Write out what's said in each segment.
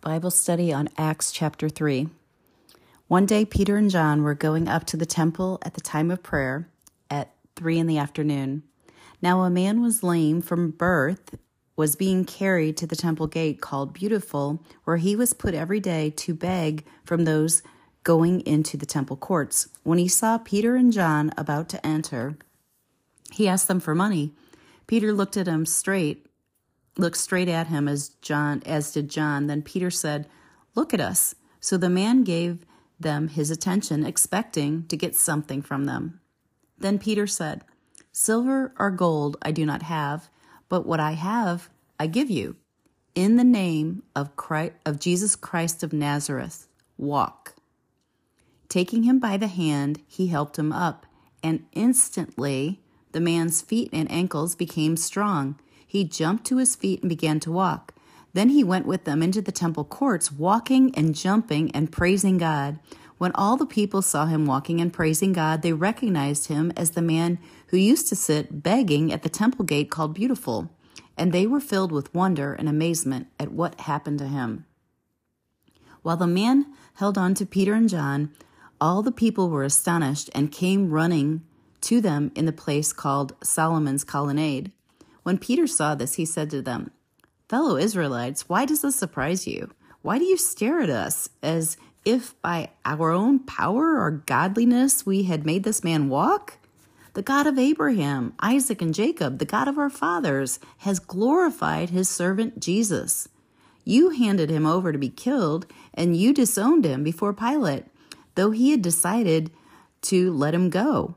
Bible study on Acts chapter 3. One day, Peter and John were going up to the temple at the time of prayer at 3 in the afternoon. Now, a man was lame from birth, was being carried to the temple gate called Beautiful, where he was put every day to beg from those going into the temple courts. When he saw Peter and John about to enter, he asked them for money. Peter looked at him straight looked straight at him as John as did John. Then Peter said, "Look at us." So the man gave them his attention, expecting to get something from them. Then Peter said, "Silver or gold I do not have, but what I have I give you. In the name of Christ, of Jesus Christ of Nazareth, walk." Taking him by the hand, he helped him up, and instantly the man's feet and ankles became strong he jumped to his feet and began to walk. Then he went with them into the temple courts, walking and jumping and praising God. When all the people saw him walking and praising God, they recognized him as the man who used to sit begging at the temple gate called Beautiful, and they were filled with wonder and amazement at what happened to him. While the man held on to Peter and John, all the people were astonished and came running to them in the place called Solomon's Colonnade. When Peter saw this, he said to them, Fellow Israelites, why does this surprise you? Why do you stare at us as if by our own power or godliness we had made this man walk? The God of Abraham, Isaac, and Jacob, the God of our fathers, has glorified his servant Jesus. You handed him over to be killed, and you disowned him before Pilate, though he had decided to let him go.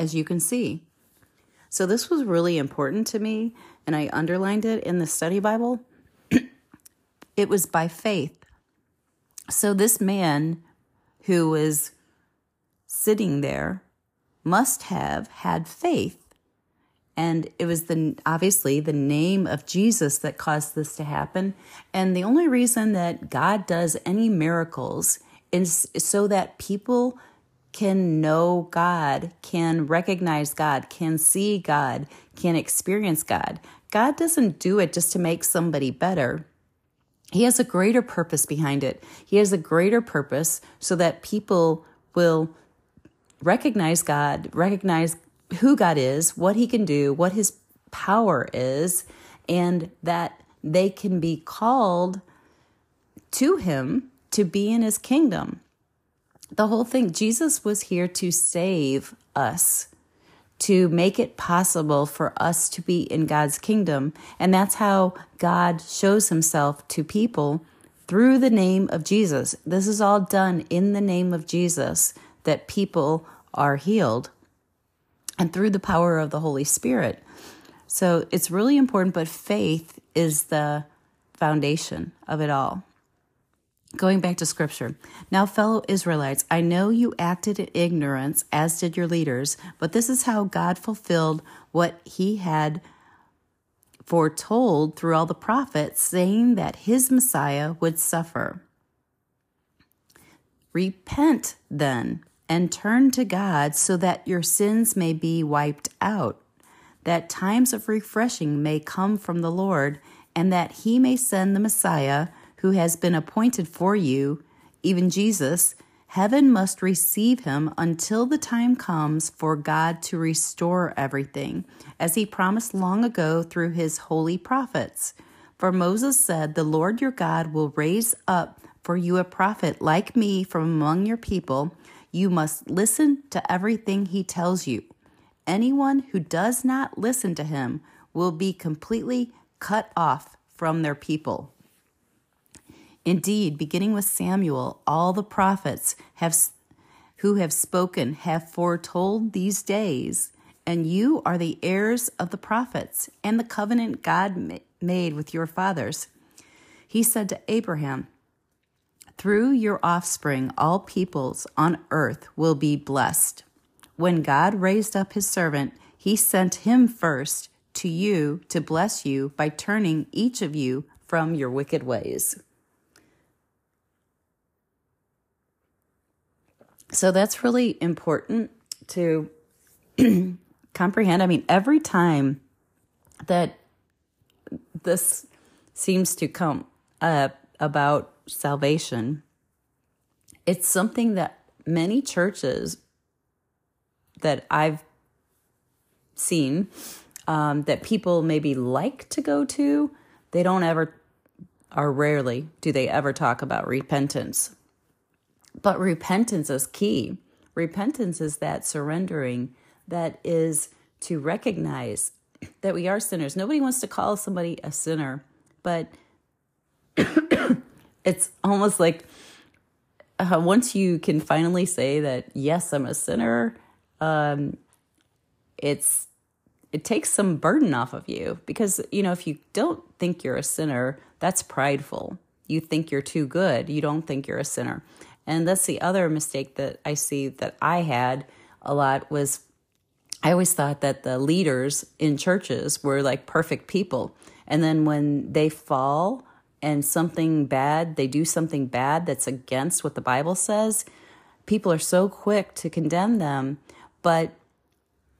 as you can see. So this was really important to me, and I underlined it in the study Bible. it was by faith. So this man who was sitting there must have had faith. And it was the obviously the name of Jesus that caused this to happen. And the only reason that God does any miracles is so that people can know God, can recognize God, can see God, can experience God. God doesn't do it just to make somebody better. He has a greater purpose behind it. He has a greater purpose so that people will recognize God, recognize who God is, what He can do, what His power is, and that they can be called to Him to be in His kingdom the whole thing, Jesus was here to save us, to make it possible for us to be in God's kingdom. And that's how God shows himself to people through the name of Jesus. This is all done in the name of Jesus that people are healed and through the power of the Holy Spirit. So it's really important, but faith is the foundation of it all. Going back to scripture. Now, fellow Israelites, I know you acted in ignorance, as did your leaders, but this is how God fulfilled what he had foretold through all the prophets, saying that his Messiah would suffer. Repent then and turn to God so that your sins may be wiped out, that times of refreshing may come from the Lord, and that he may send the Messiah who has been appointed for you, even Jesus, heaven must receive him until the time comes for God to restore everything, as he promised long ago through his holy prophets. For Moses said, The Lord your God will raise up for you a prophet like me from among your people. You must listen to everything he tells you. Anyone who does not listen to him will be completely cut off from their people. Indeed, beginning with Samuel, all the prophets have who have spoken have foretold these days, and you are the heirs of the prophets and the covenant God made with your fathers. He said to Abraham, Through your offspring, all peoples on earth will be blessed. When God raised up his servant, he sent him first to you to bless you by turning each of you from your wicked ways. So that's really important to comprehend. I mean, every time that this seems to come up about salvation, it's something that many churches that I've seen um, that people maybe like to go to, they don't ever, or rarely do they ever talk about repentance. But repentance is key. Repentance is that surrendering that is to recognize that we are sinners. Nobody wants to call somebody a sinner, but it's almost like uh, once you can finally say that, yes, I'm a sinner, um, it's it takes some burden off of you because you know if you don't think you're a sinner that's prideful you think you're too good you don't think you're a sinner and that's the other mistake that i see that i had a lot was i always thought that the leaders in churches were like perfect people and then when they fall and something bad they do something bad that's against what the bible says people are so quick to condemn them but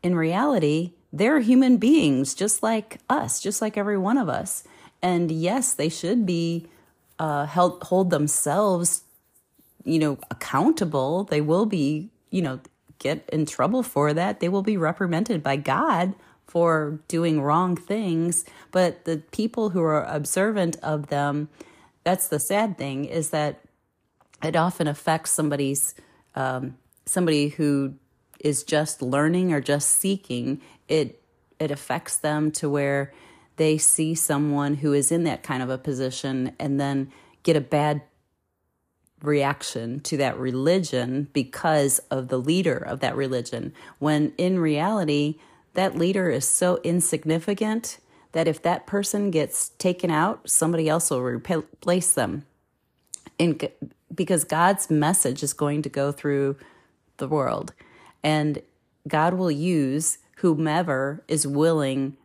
in reality, they're human beings just like us, just like every one of us. And yes, they should be uh, held, hold themselves, you know, accountable. They will be, you know, get in trouble for that. They will be reprimanded by God for doing wrong things. But the people who are observant of them, that's the sad thing, is that it often affects somebody's um, somebody who is just learning or just seeking, it it affects them to where they see someone who is in that kind of a position and then get a bad reaction to that religion because of the leader of that religion when in reality that leader is so insignificant that if that person gets taken out somebody else will replace them in because God's message is going to go through the world and God will use whomever is willing,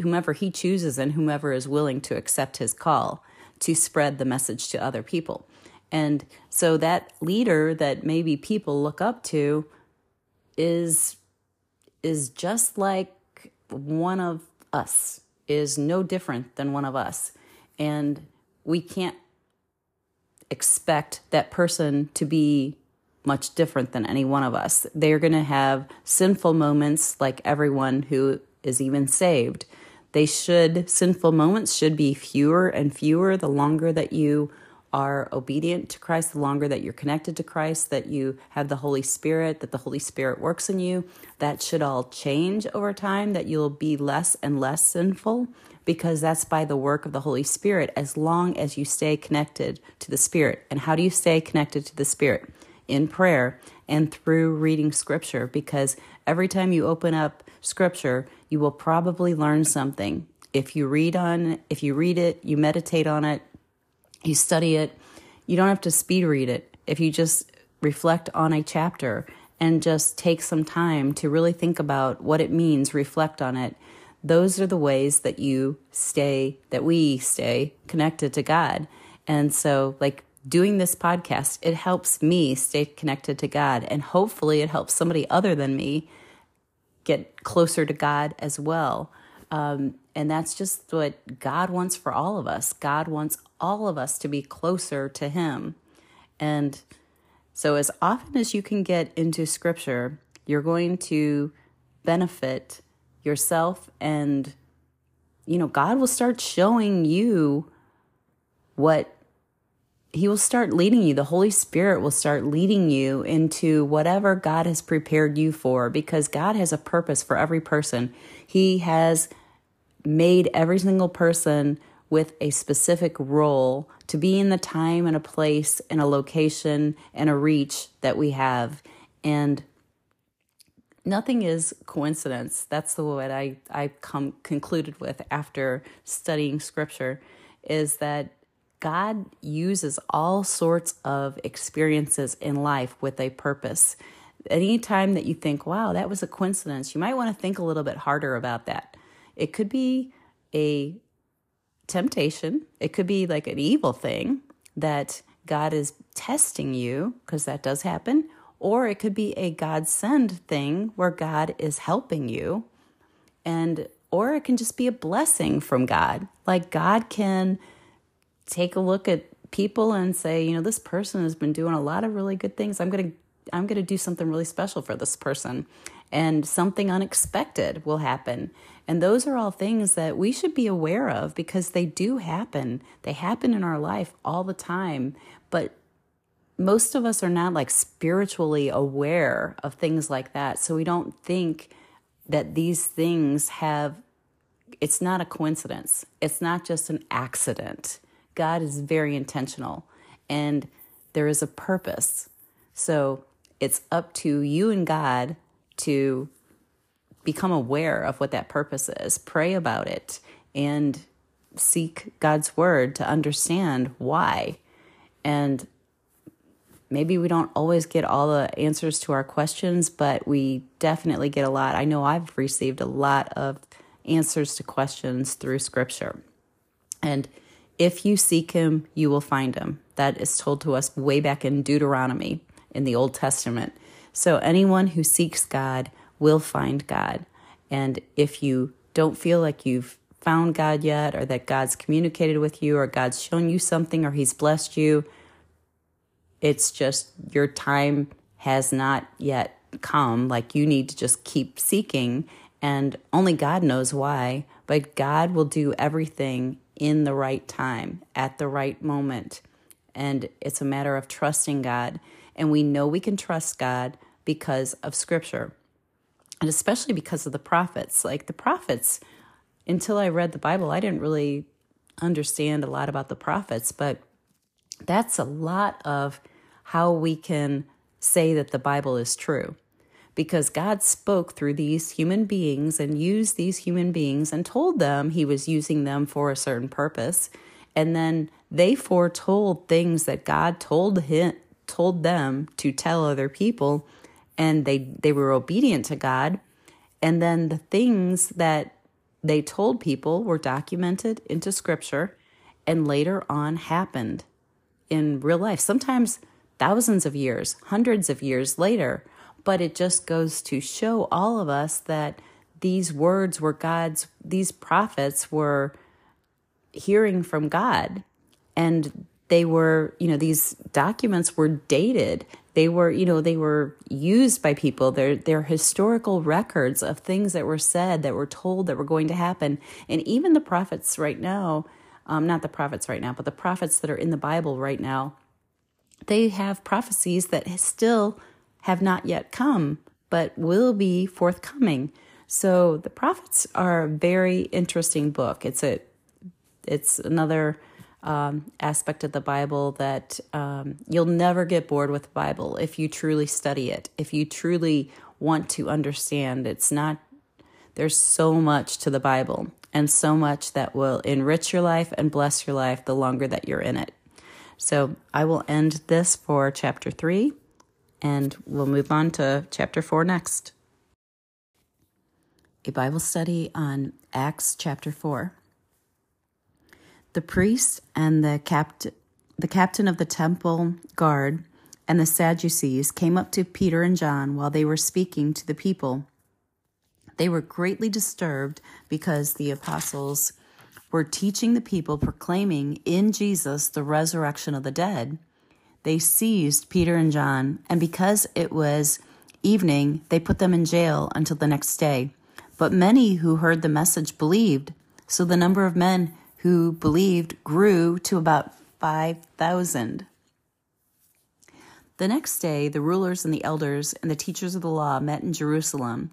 whomever He chooses, and whomever is willing to accept His call to spread the message to other people. And so that leader that maybe people look up to is is just like one of us is no different than one of us and we can't expect that person to be much different than any one of us. They're going to have sinful moments like everyone who is even saved. They should, sinful moments should be fewer and fewer the longer that you are obedient to Christ, the longer that you're connected to Christ, that you have the Holy Spirit, that the Holy Spirit works in you. That should all change over time, that you'll be less and less sinful because that's by the work of the Holy Spirit as long as you stay connected to the Spirit. And how do you stay connected to the Spirit? in prayer and through reading scripture because every time you open up scripture, you will probably learn something. If you read on if you read it, you meditate on it, you study it, you don't have to speed read it. If you just reflect on a chapter and just take some time to really think about what it means, reflect on it. Those are the ways that you stay, that we stay connected to God. And so, like, doing this podcast, it helps me stay connected to God. And hopefully, it helps somebody other than me get closer to God as well. Um, and that's just what God wants for all of us. God wants all of us to be closer to Him. And so, as often as you can get into Scripture, you're going to benefit yourself and you know god will start showing you what he will start leading you. The Holy Spirit will start leading you into whatever God has prepared you for because God has a purpose for every person. He has made every single person with a specific role to be in the time and a place and a location and a reach that we have. And nothing is coincidence. That's the what I, I come concluded with after studying scripture is that God uses all sorts of experiences in life with a purpose. Any time that you think, wow, that was a coincidence, you might want to think a little bit harder about that. It could be a temptation, it could be like an evil thing that God is testing you, because that does happen, or it could be a God send thing where God is helping you. And or it can just be a blessing from God. Like God can take a look at people and say, you know, this person has been doing a lot of really good things. I'm going to I'm going to do something really special for this person and something unexpected will happen. And those are all things that we should be aware of because they do happen. They happen in our life all the time, but most of us are not like spiritually aware of things like that. So we don't think that these things have it's not a coincidence. It's not just an accident. God is very intentional and there is a purpose. So it's up to you and God to become aware of what that purpose is, pray about it, and seek God's word to understand why. And maybe we don't always get all the answers to our questions, but we definitely get a lot. I know I've received a lot of answers to questions through scripture. And if you seek him, you will find him. That is told to us way back in Deuteronomy in the Old Testament. So anyone who seeks God will find God. And if you don't feel like you've found God yet, or that God's communicated with you, or God's shown you something, or He's blessed you, it's just your time has not yet come. Like you need to just keep seeking, and only God knows why, but God will do everything in the right time, at the right moment. And it's a matter of trusting God. And we know we can trust God because of Scripture, and especially because of the prophets. Like the prophets, until I read the Bible, I didn't really understand a lot about the prophets, but that's a lot of how we can say that the Bible is true. Because God spoke through these human beings and used these human beings and told them he was using them for a certain purpose. And then they foretold things that God told him told them to tell other people and they they were obedient to God. And then the things that they told people were documented into scripture and later on happened in real life. Sometimes thousands of years hundreds of years later but it just goes to show all of us that these words were God's these prophets were hearing from God. And they were you know these documents were dated. They were you know they were used by people. They're they're historical records of things that were said that were told that were going to happen. And even the prophets right now um, not the prophets right now but the prophets that are in the bible right now they have prophecies that still have not yet come but will be forthcoming. So the prophets are a very interesting book. It's a it's another um, aspect of the Bible that um, you'll never get bored with the Bible if you truly study it, if you truly want to understand. It's not, there's so much to the Bible and so much that will enrich your life and bless your life the longer that you're in it. So I will end this for chapter three and we'll move on to chapter four next. A Bible study on Acts chapter 4. The priest and the, capt- the captain of the temple guard and the Sadducees came up to Peter and John while they were speaking to the people. They were greatly disturbed because the apostles were teaching the people, proclaiming in Jesus the resurrection of the dead. They seized Peter and John, and because it was evening, they put them in jail until the next day. But many who heard the message believed. So the number of men who believed grew to about 5,000. The next day, the rulers and the elders and the teachers of the law met in Jerusalem.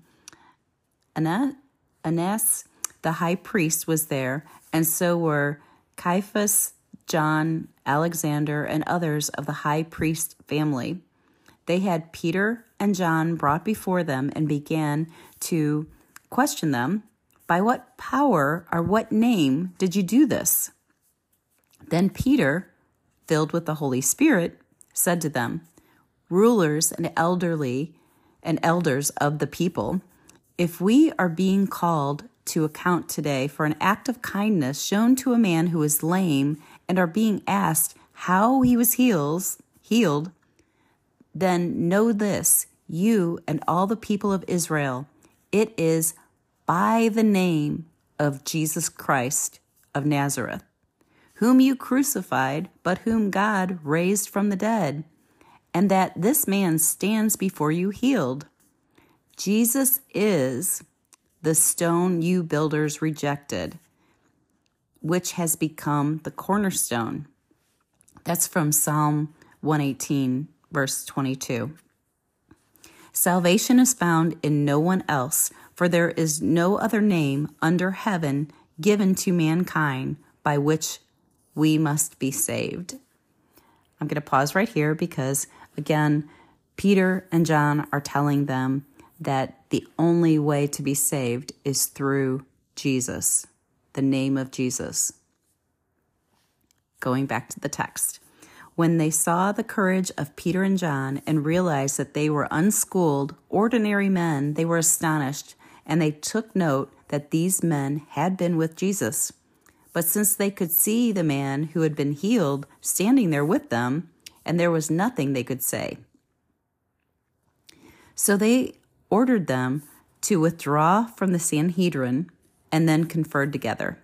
Annas, the high priest, was there, and so were Caiaphas, John, Alexander, and others of the high priest family. They had Peter and John brought before them and began to question them by what power or what name did you do this? Then Peter, filled with the Holy Spirit, said to them, Rulers and elderly and elders of the people, if we are being called to account today for an act of kindness shown to a man who is lame and are being asked how he was heals, healed, then know this, you and all the people of Israel, it is by the name of Jesus Christ of Nazareth, whom you crucified, but whom God raised from the dead, and that this man stands before you healed. Jesus is the stone you builders rejected, which has become the cornerstone. That's from Psalm 118, verse 22. Salvation is found in no one else, for there is no other name under heaven given to mankind by which we must be saved. I'm going to pause right here because, again, Peter and John are telling them that the only way to be saved is through Jesus, the name of Jesus. Going back to the text. When they saw the courage of Peter and John and realized that they were unschooled, ordinary men, they were astonished, and they took note that these men had been with Jesus. But since they could see the man who had been healed standing there with them, and there was nothing they could say. So they ordered them to withdraw from the Sanhedrin and then conferred together.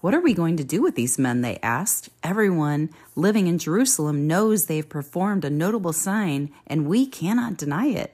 What are we going to do with these men? They asked. Everyone living in Jerusalem knows they've performed a notable sign, and we cannot deny it.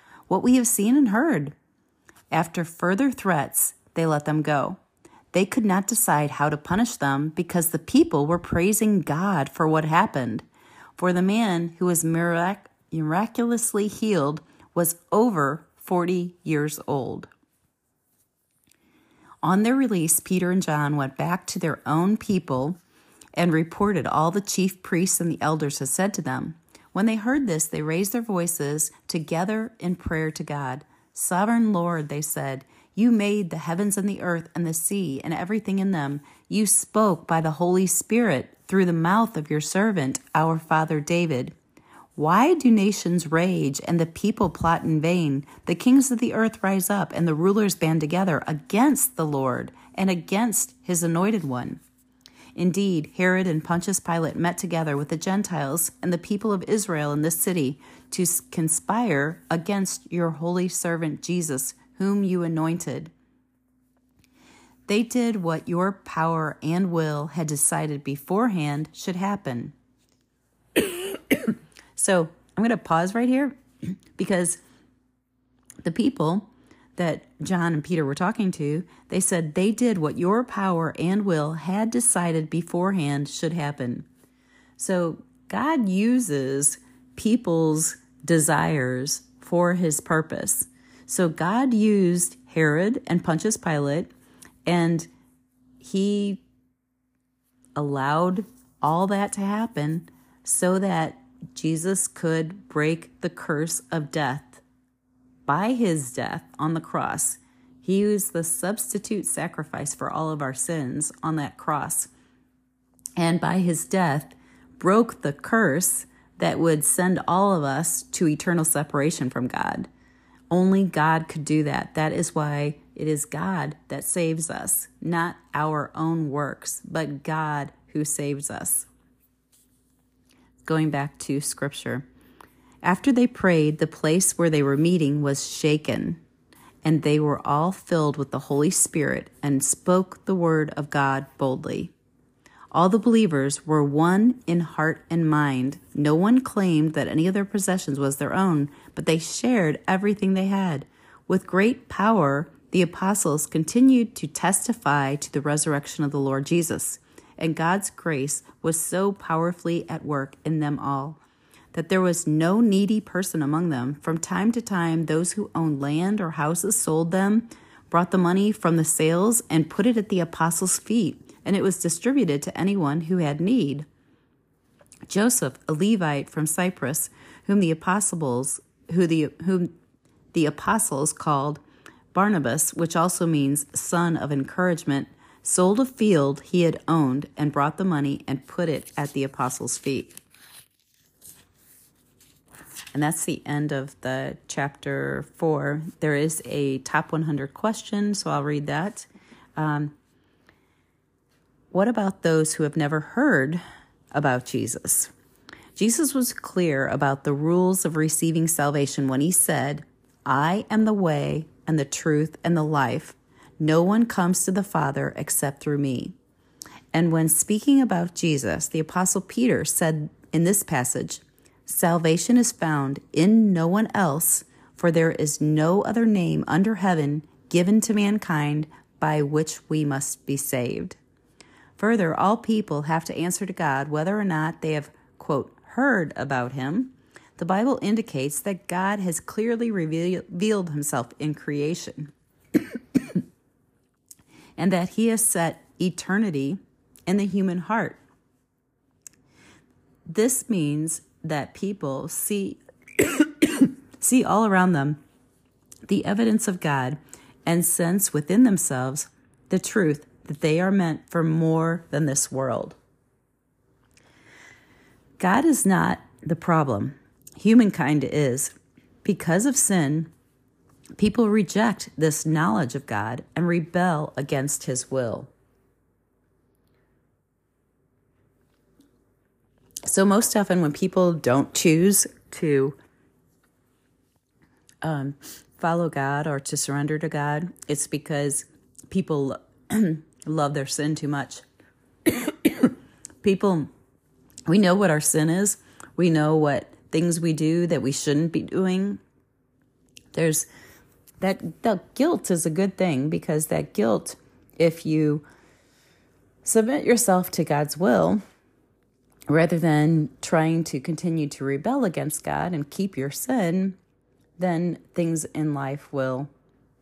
what we have seen and heard. After further threats, they let them go. They could not decide how to punish them because the people were praising God for what happened. For the man who was mirac- miraculously healed was over 40 years old. On their release, Peter and John went back to their own people and reported all the chief priests and the elders had said to them. When they heard this, they raised their voices together in prayer to God. Sovereign Lord, they said, you made the heavens and the earth and the sea and everything in them. You spoke by the Holy Spirit through the mouth of your servant, our father David. Why do nations rage and the people plot in vain? The kings of the earth rise up and the rulers band together against the Lord and against his anointed one. Indeed, Herod and Pontius Pilate met together with the Gentiles and the people of Israel in this city to conspire against your holy servant Jesus, whom you anointed. They did what your power and will had decided beforehand should happen. So I'm going to pause right here because the people that John and Peter were talking to, they said they did what your power and will had decided beforehand should happen. So God uses people's desires for his purpose. So God used Herod and Pontius Pilate, and he allowed all that to happen so that Jesus could break the curse of death by his death on the cross. He was the substitute sacrifice for all of our sins on that cross. And by his death, broke the curse that would send all of us to eternal separation from God. Only God could do that. That is why it is God that saves us, not our own works, but God who saves us going back to scripture. After they prayed, the place where they were meeting was shaken, and they were all filled with the Holy Spirit and spoke the word of God boldly. All the believers were one in heart and mind. No one claimed that any of their possessions was their own, but they shared everything they had. With great power, the apostles continued to testify to the resurrection of the Lord Jesus and God's grace was so powerfully at work in them all that there was no needy person among them. From time to time, those who owned land or houses sold them, brought the money from the sales, and put it at the apostles' feet, and it was distributed to anyone who had need. Joseph, a Levite from Cyprus, whom the apostles who the whom the apostles called Barnabas, which also means son of encouragement, sold a field he had owned and brought the money and put it at the apostles' feet. And that's the end of the chapter four. There is a top 100 question, so I'll read that. Um, what about those who have never heard about Jesus? Jesus was clear about the rules of receiving salvation when he said, I am the way and the truth and the life. No one comes to the Father except through me. And when speaking about Jesus, the Apostle Peter said in this passage, Salvation is found in no one else, for there is no other name under heaven given to mankind by which we must be saved. Further, all people have to answer to God whether or not they have, quote, heard about him. The Bible indicates that God has clearly revealed himself in creation and that he has set eternity in the human heart. This means that people see see all around them the evidence of God and sense within themselves the truth that they are meant for more than this world. God is not the problem. Humankind is. Because of sin, people reject this knowledge of God and rebel against his will. So, most often, when people don't choose to um, follow God or to surrender to God, it's because people love their sin too much. people, we know what our sin is, we know what things we do that we shouldn't be doing. There's that, that guilt is a good thing because that guilt, if you submit yourself to God's will, rather than trying to continue to rebel against God and keep your sin, then things in life will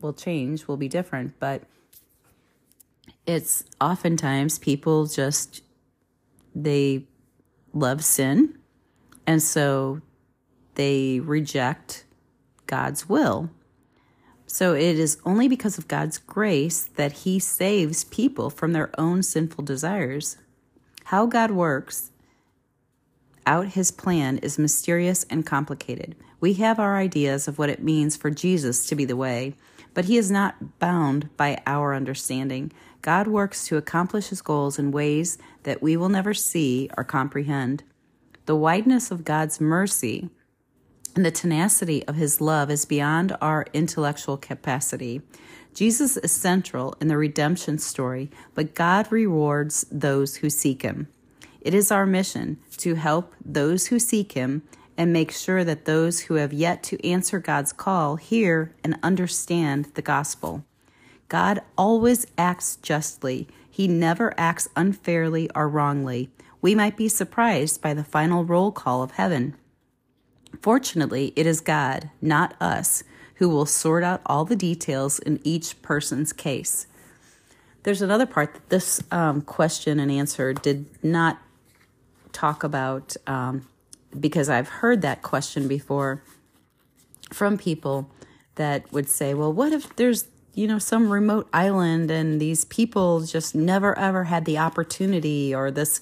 will change, will be different. But it's oftentimes people just they love sin and so they reject God's will. So it is only because of God's grace that He saves people from their own sinful desires. How God works out His plan is mysterious and complicated. We have our ideas of what it means for Jesus to be the way, but He is not bound by our understanding. God works to accomplish His goals in ways that we will never see or comprehend. The wideness of God's mercy and the tenacity of his love is beyond our intellectual capacity. Jesus is central in the redemption story, but God rewards those who seek him. It is our mission to help those who seek him and make sure that those who have yet to answer God's call hear and understand the gospel. God always acts justly. He never acts unfairly or wrongly we might be surprised by the final roll call of heaven. Fortunately, it is God, not us, who will sort out all the details in each person's case. There's another part that this um, question and answer did not talk about um, because I've heard that question before from people that would say, well, what if there's you know some remote island and these people just never ever had the opportunity or this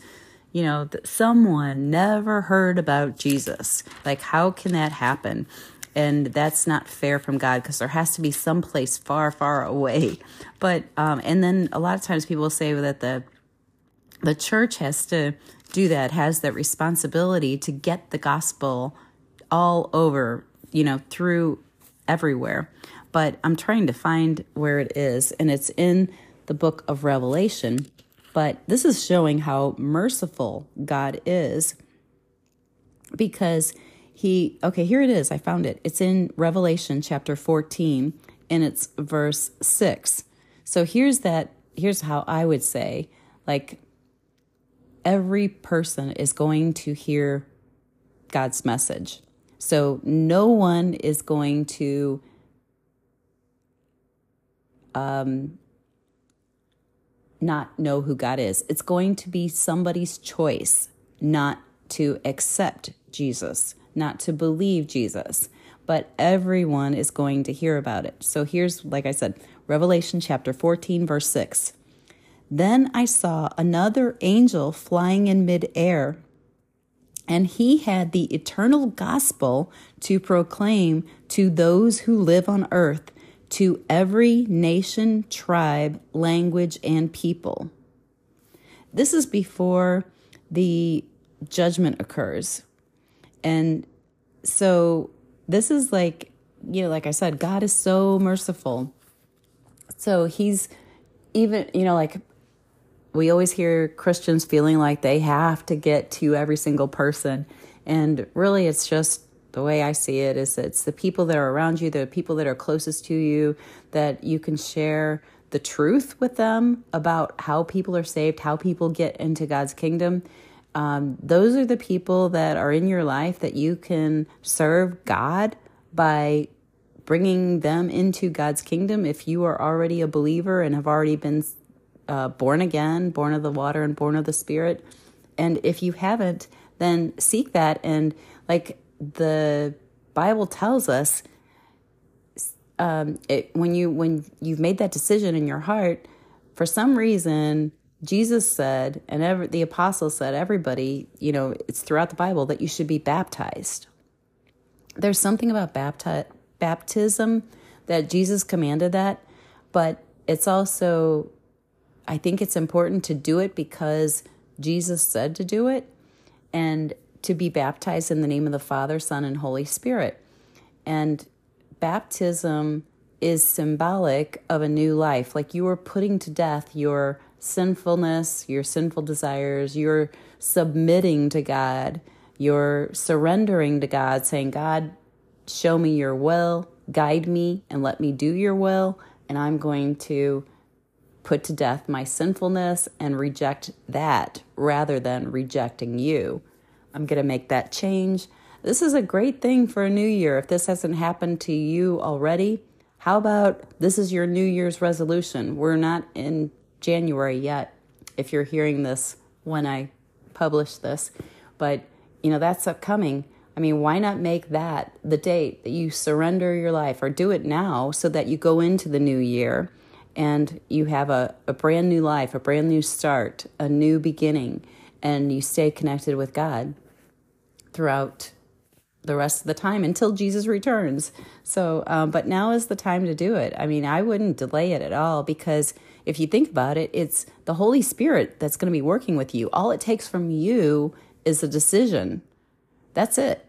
you know, that someone never heard about Jesus. Like, how can that happen? And that's not fair from God because there has to be some place far, far away. But um, and then a lot of times people say that the the church has to do that, has that responsibility to get the gospel all over, you know, through everywhere. But I'm trying to find where it is, and it's in the book of Revelation. But this is showing how merciful God is because he, okay, here it is. I found it. It's in Revelation chapter 14 and it's verse 6. So here's that, here's how I would say, like, every person is going to hear God's message. So no one is going to um, not know who God is. It's going to be somebody's choice not to accept Jesus, not to believe Jesus, but everyone is going to hear about it. So here's, like I said, Revelation chapter 14, verse 6. Then I saw another angel flying in midair, and he had the eternal gospel to proclaim to those who live on earth to every nation, tribe, language, and people. This is before the judgment occurs. And so this is like, you know, like I said, God is so merciful. So he's even, you know, like we always hear Christians feeling like they have to get to every single person. And really, it's just the way I see it is it's the people that are around you, the people that are closest to you, that you can share the truth with them about how people are saved, how people get into God's kingdom. Um, those are the people that are in your life that you can serve God by bringing them into God's kingdom. If you are already a believer and have already been uh, born again, born of the water and born of the Spirit, and if you haven't, then seek that and like the Bible tells us um, it, when you when you've made that decision in your heart, for some reason Jesus said, and every, the apostles said, everybody, you know, it's throughout the Bible that you should be baptized. There's something about bapti- baptism that Jesus commanded that, but it's also, I think it's important to do it because Jesus said to do it. And to be baptized in the name of the Father, Son, and Holy Spirit. And baptism is symbolic of a new life. Like you are putting to death your sinfulness, your sinful desires, you're submitting to God, you're surrendering to God, saying, God, show me your will, guide me, and let me do your will. And I'm going to put to death my sinfulness and reject that rather than rejecting you. I'm going to make that change. This is a great thing for a new year. If this hasn't happened to you already, how about this is your New Year's resolution? We're not in January yet if you're hearing this when I publish this, but you know, that's upcoming. I mean, why not make that the date that you surrender your life or do it now so that you go into the new year and you have a, a brand new life, a brand new start, a new beginning, and you stay connected with God? throughout the rest of the time until Jesus returns. So, um, but now is the time to do it. I mean, I wouldn't delay it at all because if you think about it, it's the Holy Spirit that's going to be working with you. All it takes from you is a decision. That's it.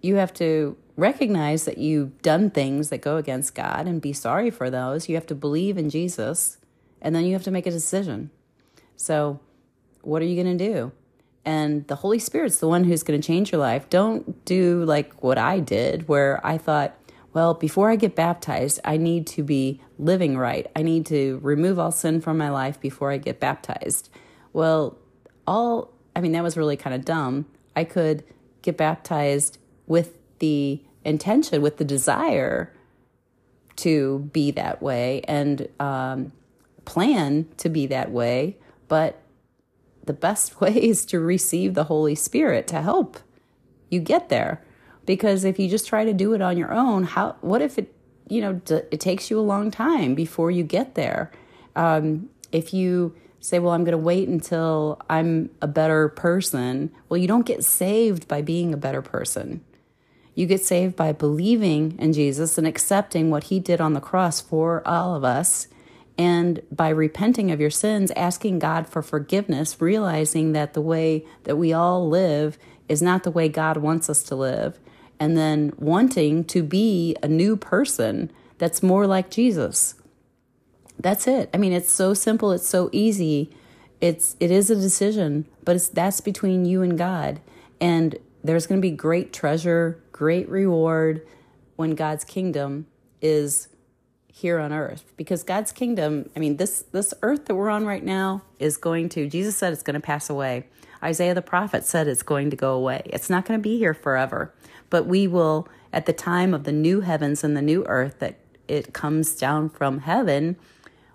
You have to recognize that you've done things that go against God and be sorry for those. You have to believe in Jesus and then you have to make a decision. So, what are you going to do? and the Holy Spirit's the one who's going to change your life. Don't do like what I did, where I thought, well, before I get baptized, I need to be living right. I need to remove all sin from my life before I get baptized. Well, all, I mean, that was really kind of dumb. I could get baptized with the intention, with the desire to be that way and um, plan to be that way, but the best way is to receive the Holy Spirit to help you get there. Because if you just try to do it on your own, how? What if it, you know, it takes you a long time before you get there? Um, if you say, "Well, I'm going to wait until I'm a better person," well, you don't get saved by being a better person. You get saved by believing in Jesus and accepting what He did on the cross for all of us and by repenting of your sins, asking God for forgiveness, realizing that the way that we all live is not the way God wants us to live, and then wanting to be a new person that's more like Jesus. That's it. I mean, it's so simple, it's so easy. It's it is a decision, but it's that's between you and God. And there's going to be great treasure, great reward when God's kingdom is here on earth because God's kingdom, I mean this this earth that we're on right now is going to Jesus said it's going to pass away. Isaiah the prophet said it's going to go away. It's not going to be here forever. But we will at the time of the new heavens and the new earth that it comes down from heaven,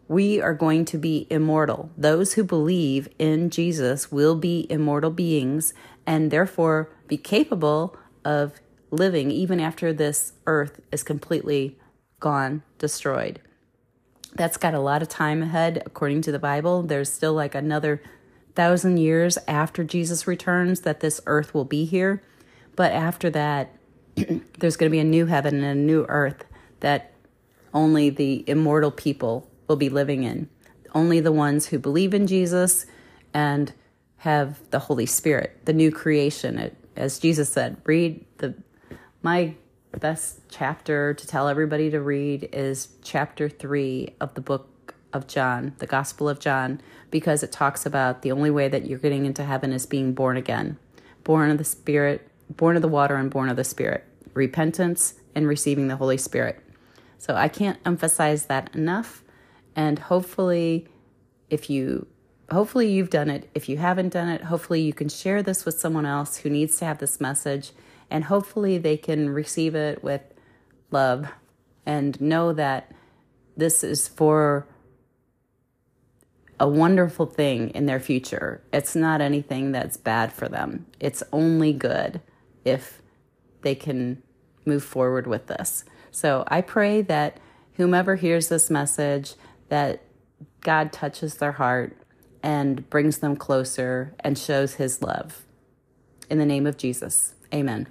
we are going to be immortal. Those who believe in Jesus will be immortal beings and therefore be capable of living even after this earth is completely gone, destroyed. That's got a lot of time ahead, according to the Bible. There's still like another thousand years after Jesus returns that this earth will be here. But after that, there's going to be a new heaven and a new earth that only the immortal people will be living in. Only the ones who believe in Jesus and have the Holy Spirit, the new creation. It, as Jesus said, read my best chapter to tell everybody to read is chapter 3 of the book of John, the Gospel of John, because it talks about the only way that you're getting into heaven is being born again. Born of the Spirit, born of the water and born of the Spirit. Repentance and receiving the Holy Spirit. So I can't emphasize that enough. And hopefully, if you hopefully you've done it. If you haven't done it, hopefully you can share this with someone else who needs to have this message and hopefully they can receive it with love and know that this is for a wonderful thing in their future. It's not anything that's bad for them. It's only good if they can move forward with this. So I pray that whomever hears this message, that God touches their heart and brings them closer and shows his love. In the name of Jesus, amen.